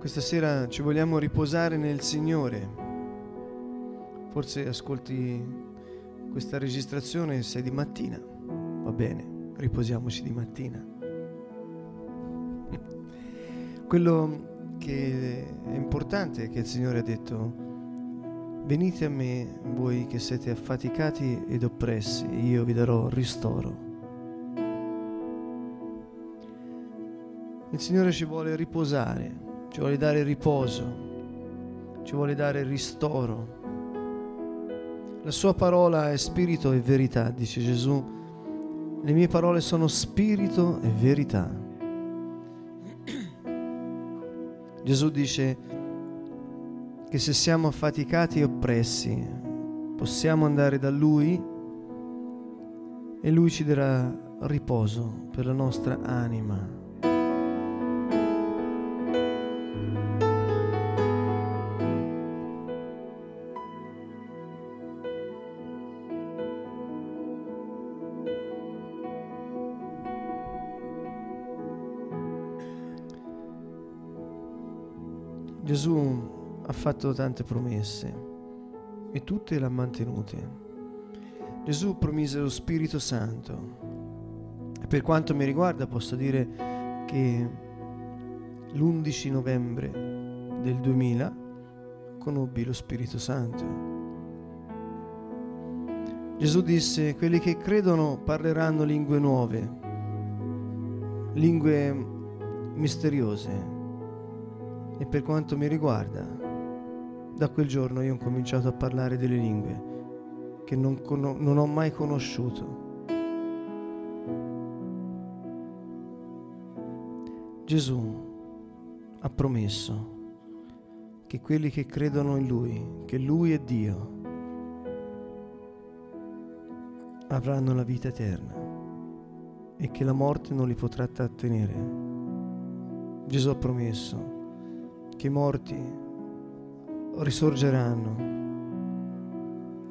Questa sera ci vogliamo riposare nel Signore. Forse ascolti questa registrazione e sei di mattina. Va bene, riposiamoci di mattina. Quello che è importante è che il Signore ha detto, venite a me voi che siete affaticati ed oppressi, io vi darò ristoro. Il Signore ci vuole riposare ci vuole dare riposo, ci vuole dare ristoro. La sua parola è spirito e verità, dice Gesù. Le mie parole sono spirito e verità. Gesù dice che se siamo affaticati e oppressi, possiamo andare da Lui e Lui ci darà riposo per la nostra anima. Gesù ha fatto tante promesse e tutte le ha mantenute. Gesù promise lo Spirito Santo e per quanto mi riguarda posso dire che l'11 novembre del 2000 conobbi lo Spirito Santo. Gesù disse, quelli che credono parleranno lingue nuove, lingue misteriose, e per quanto mi riguarda, da quel giorno io ho cominciato a parlare delle lingue che non, con- non ho mai conosciuto. Gesù ha promesso che quelli che credono in Lui, che Lui è Dio, avranno la vita eterna e che la morte non li potrà trattenere. Gesù ha promesso che i morti risorgeranno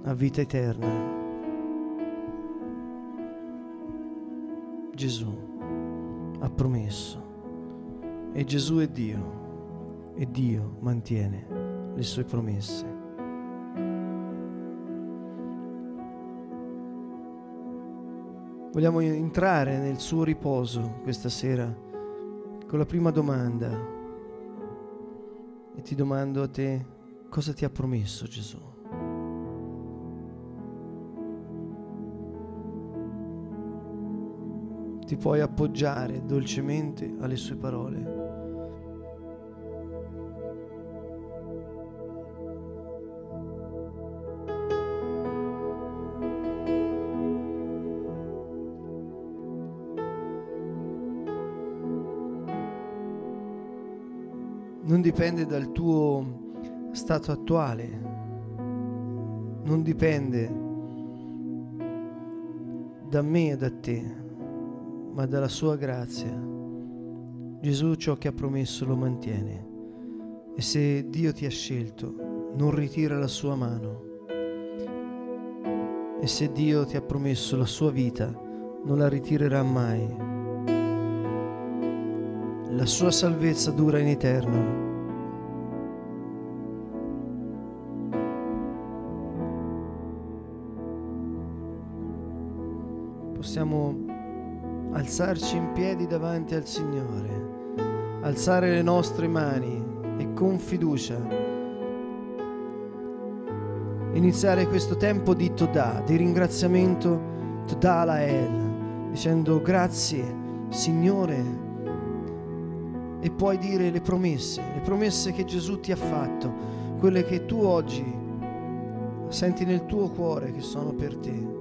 a vita eterna. Gesù ha promesso e Gesù è Dio e Dio mantiene le sue promesse. Vogliamo entrare nel suo riposo questa sera con la prima domanda. E ti domando a te, cosa ti ha promesso Gesù? Ti puoi appoggiare dolcemente alle sue parole. Non dipende dal tuo stato attuale, non dipende da me e da te, ma dalla sua grazia. Gesù ciò che ha promesso lo mantiene e se Dio ti ha scelto, non ritira la sua mano. E se Dio ti ha promesso la sua vita, non la ritirerà mai. La sua salvezza dura in eterno. Possiamo alzarci in piedi davanti al Signore, alzare le nostre mani e con fiducia iniziare questo tempo di Todah, di ringraziamento Todah Lael, dicendo grazie Signore e puoi dire le promesse, le promesse che Gesù ti ha fatto, quelle che tu oggi senti nel tuo cuore che sono per te.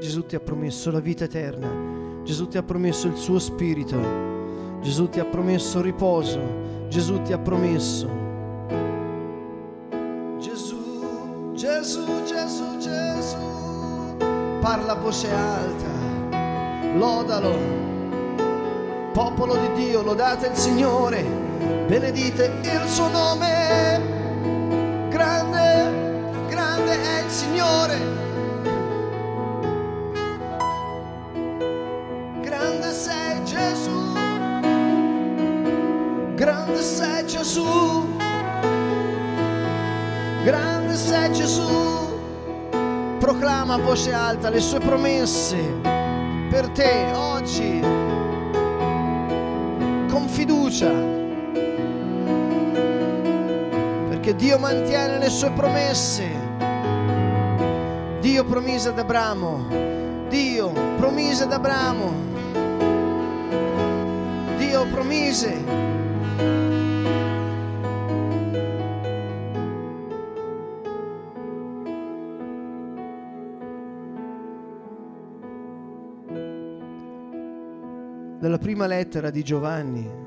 Gesù ti ha promesso la vita eterna, Gesù ti ha promesso il suo spirito, Gesù ti ha promesso riposo, Gesù ti ha promesso. Gesù, Gesù, Gesù, Gesù, parla a voce alta, lodalo, popolo di Dio, lodate il Signore, benedite il suo nome, grande, grande è il Signore. Grande sei Gesù, grande sei Gesù. Proclama a voce alta le sue promesse per te oggi, fiducia, perché Dio mantiene le sue promesse. Dio promise ad Abramo, Dio promise ad Abramo, Dio promise. Dalla prima lettera di Giovanni,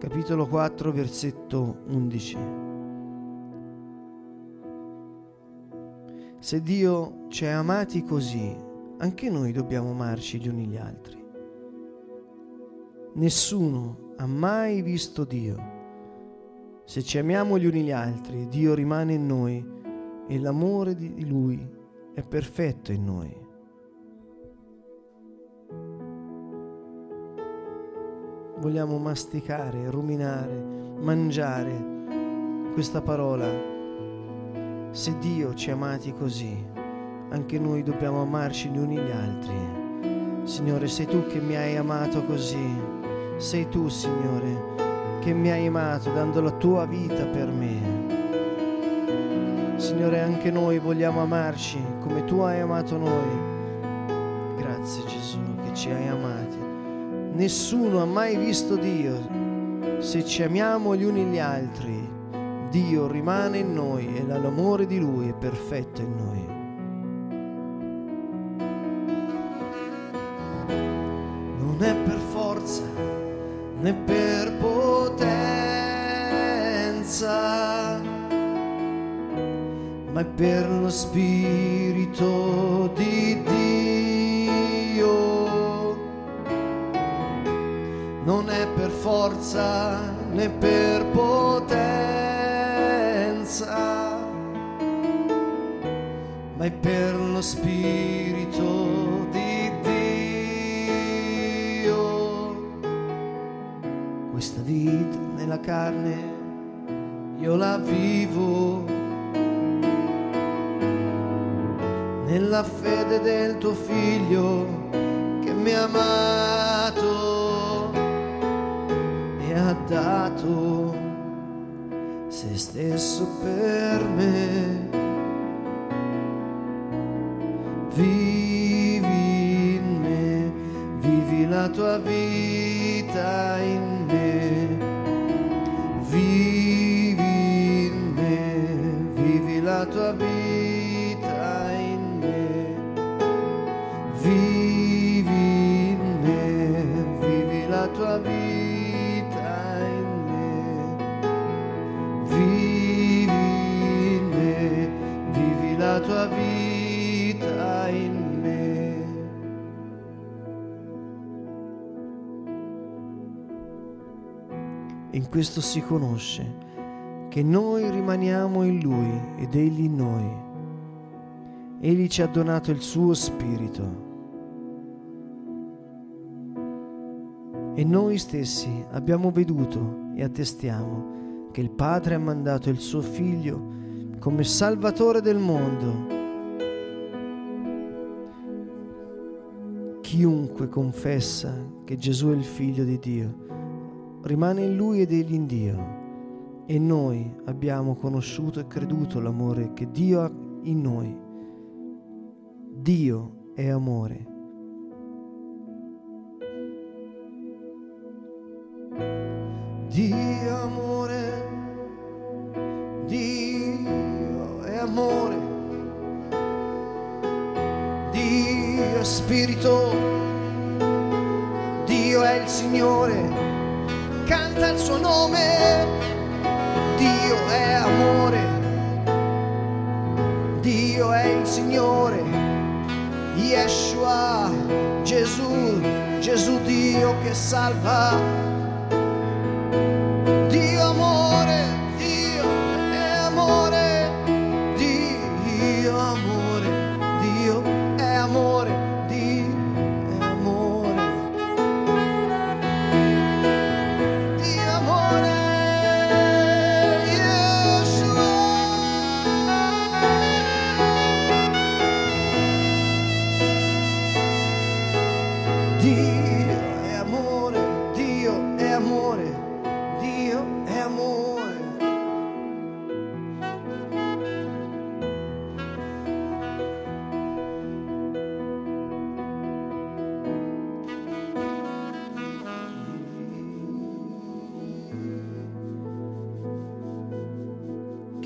capitolo 4, versetto 11. Se Dio ci ha amati così, anche noi dobbiamo amarci gli uni gli altri. Nessuno ha mai visto Dio. Se ci amiamo gli uni gli altri, Dio rimane in noi e l'amore di Lui è perfetto in noi. Vogliamo masticare, ruminare, mangiare questa parola. Se Dio ci ha amati così, anche noi dobbiamo amarci gli uni gli altri. Signore, sei tu che mi hai amato così. Sei tu, Signore, che mi hai amato dando la tua vita per me. Signore, anche noi vogliamo amarci come tu hai amato noi. Grazie Gesù che ci hai amati. Nessuno ha mai visto Dio. Se ci amiamo gli uni gli altri, Dio rimane in noi e l'amore di Lui è perfetto in noi. Non è per forza né per potenza, ma è per lo Spirito forza né per potenza, ma è per lo Spirito di Dio. Questa vita nella carne io la vivo. Nella fede del tuo figlio che mi ha se stesso questo si conosce che noi rimaniamo in Lui ed Egli in noi. Egli ci ha donato il suo Spirito. E noi stessi abbiamo veduto e attestiamo che il Padre ha mandato il suo Figlio come Salvatore del mondo. Chiunque confessa che Gesù è il Figlio di Dio rimane in Lui ed egli in Dio. E noi abbiamo conosciuto e creduto l'amore che Dio ha in noi. Dio è amore. Dio amore, Dio è amore, Dio è spirito, Dio è il Signore, canta il suo nome, Dio è amore, Dio è il Signore, Yeshua, Gesù, Gesù Dio che salva.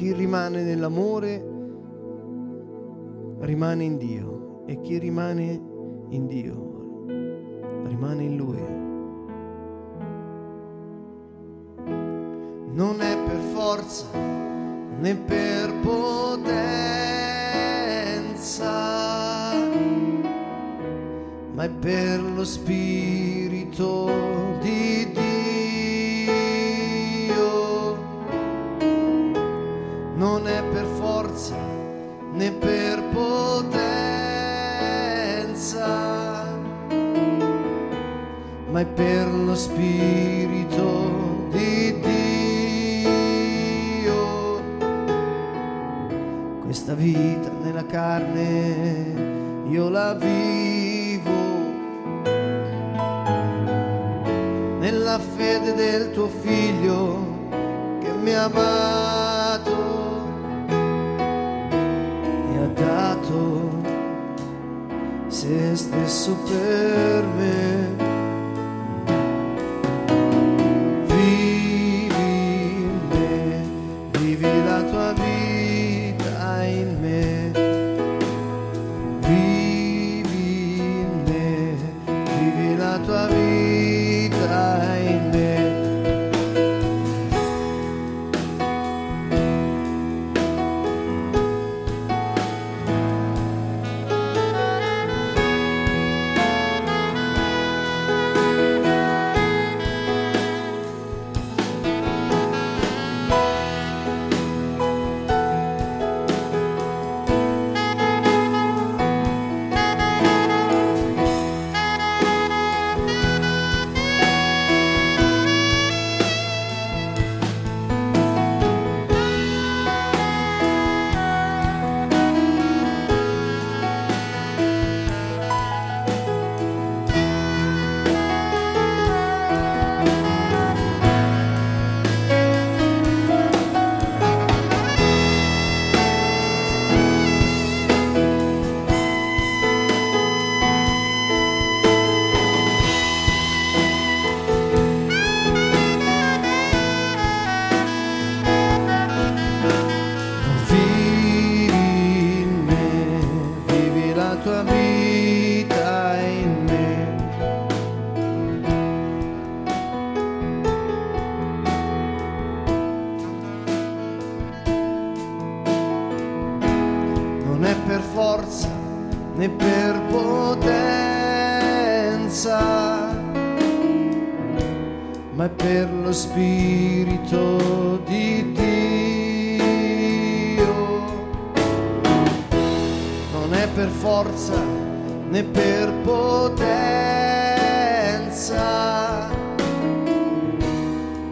Chi rimane nell'amore rimane in Dio e chi rimane in Dio rimane in Lui. Non è per forza né per potenza, ma è per lo Spirito di Dio. Né per potenza, ma è per lo Spirito di Dio. Questa vita nella carne io la vivo nella fede del tuo figlio che mi ha se stesso per me.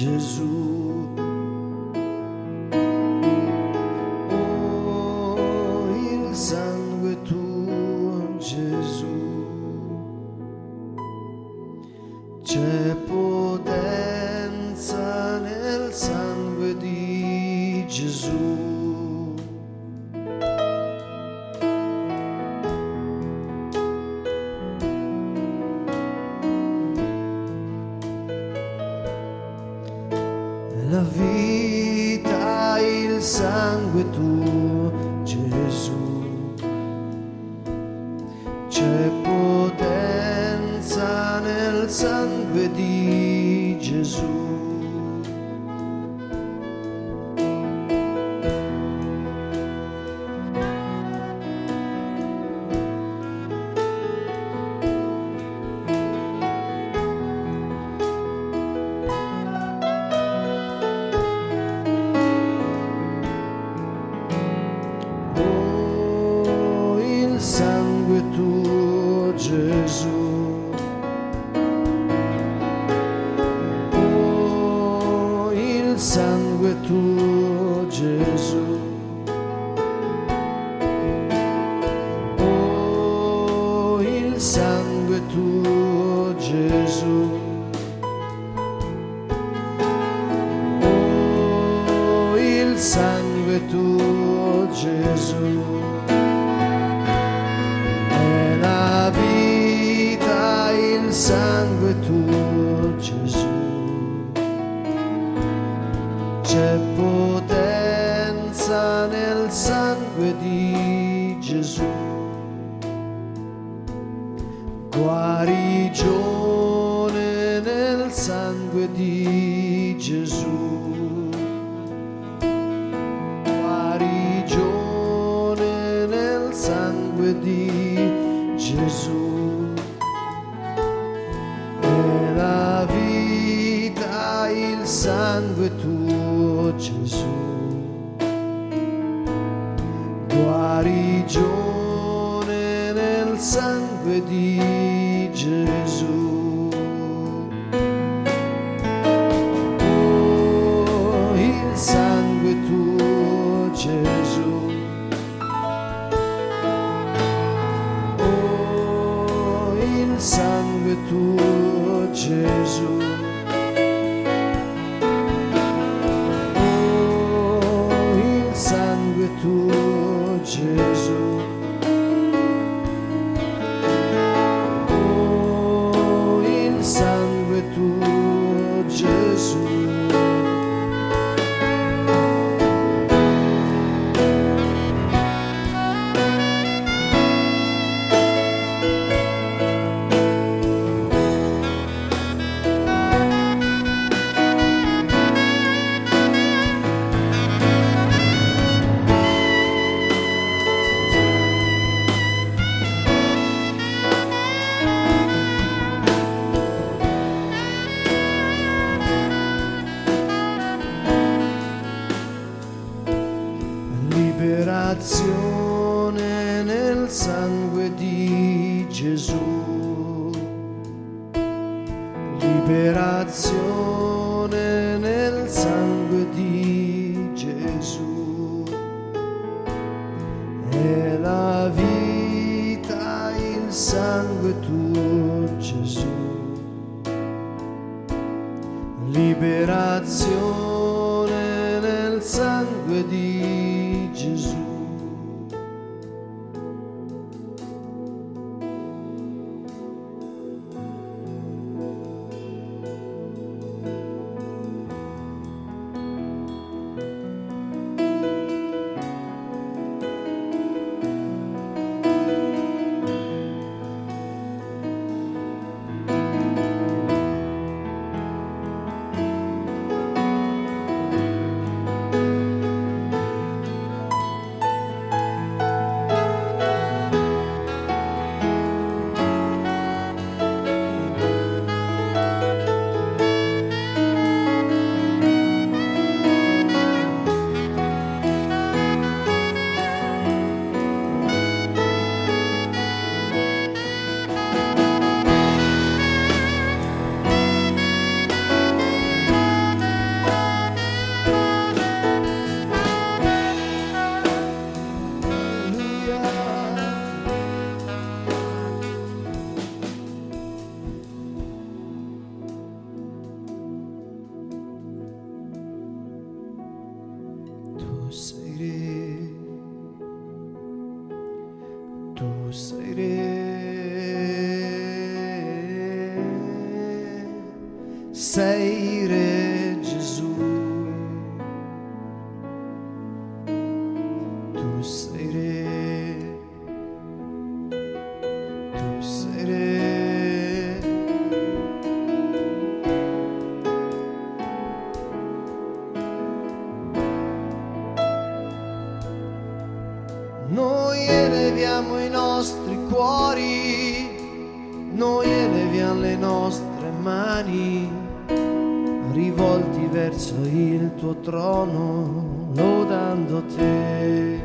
Gesù. Eleviamo i nostri cuori, noi eleviamo le nostre mani rivolti verso il tuo trono, lodando te.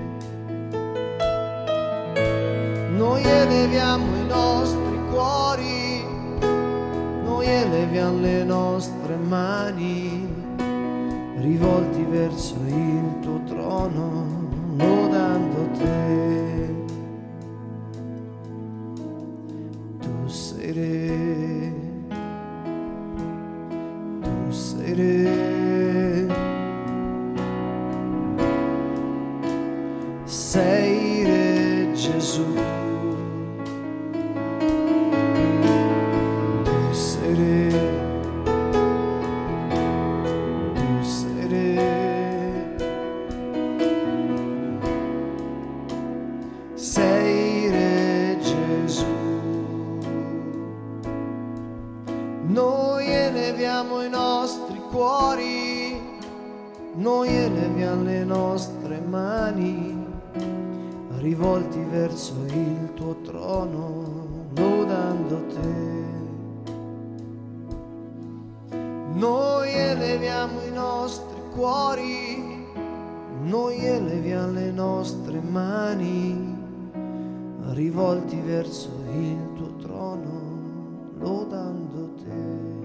Noi eleviamo i nostri cuori, noi eleviamo le nostre mani, rivolti verso il tuo trono, lodando te. Sei re Gesù. rivolti verso il tuo trono, lodando te.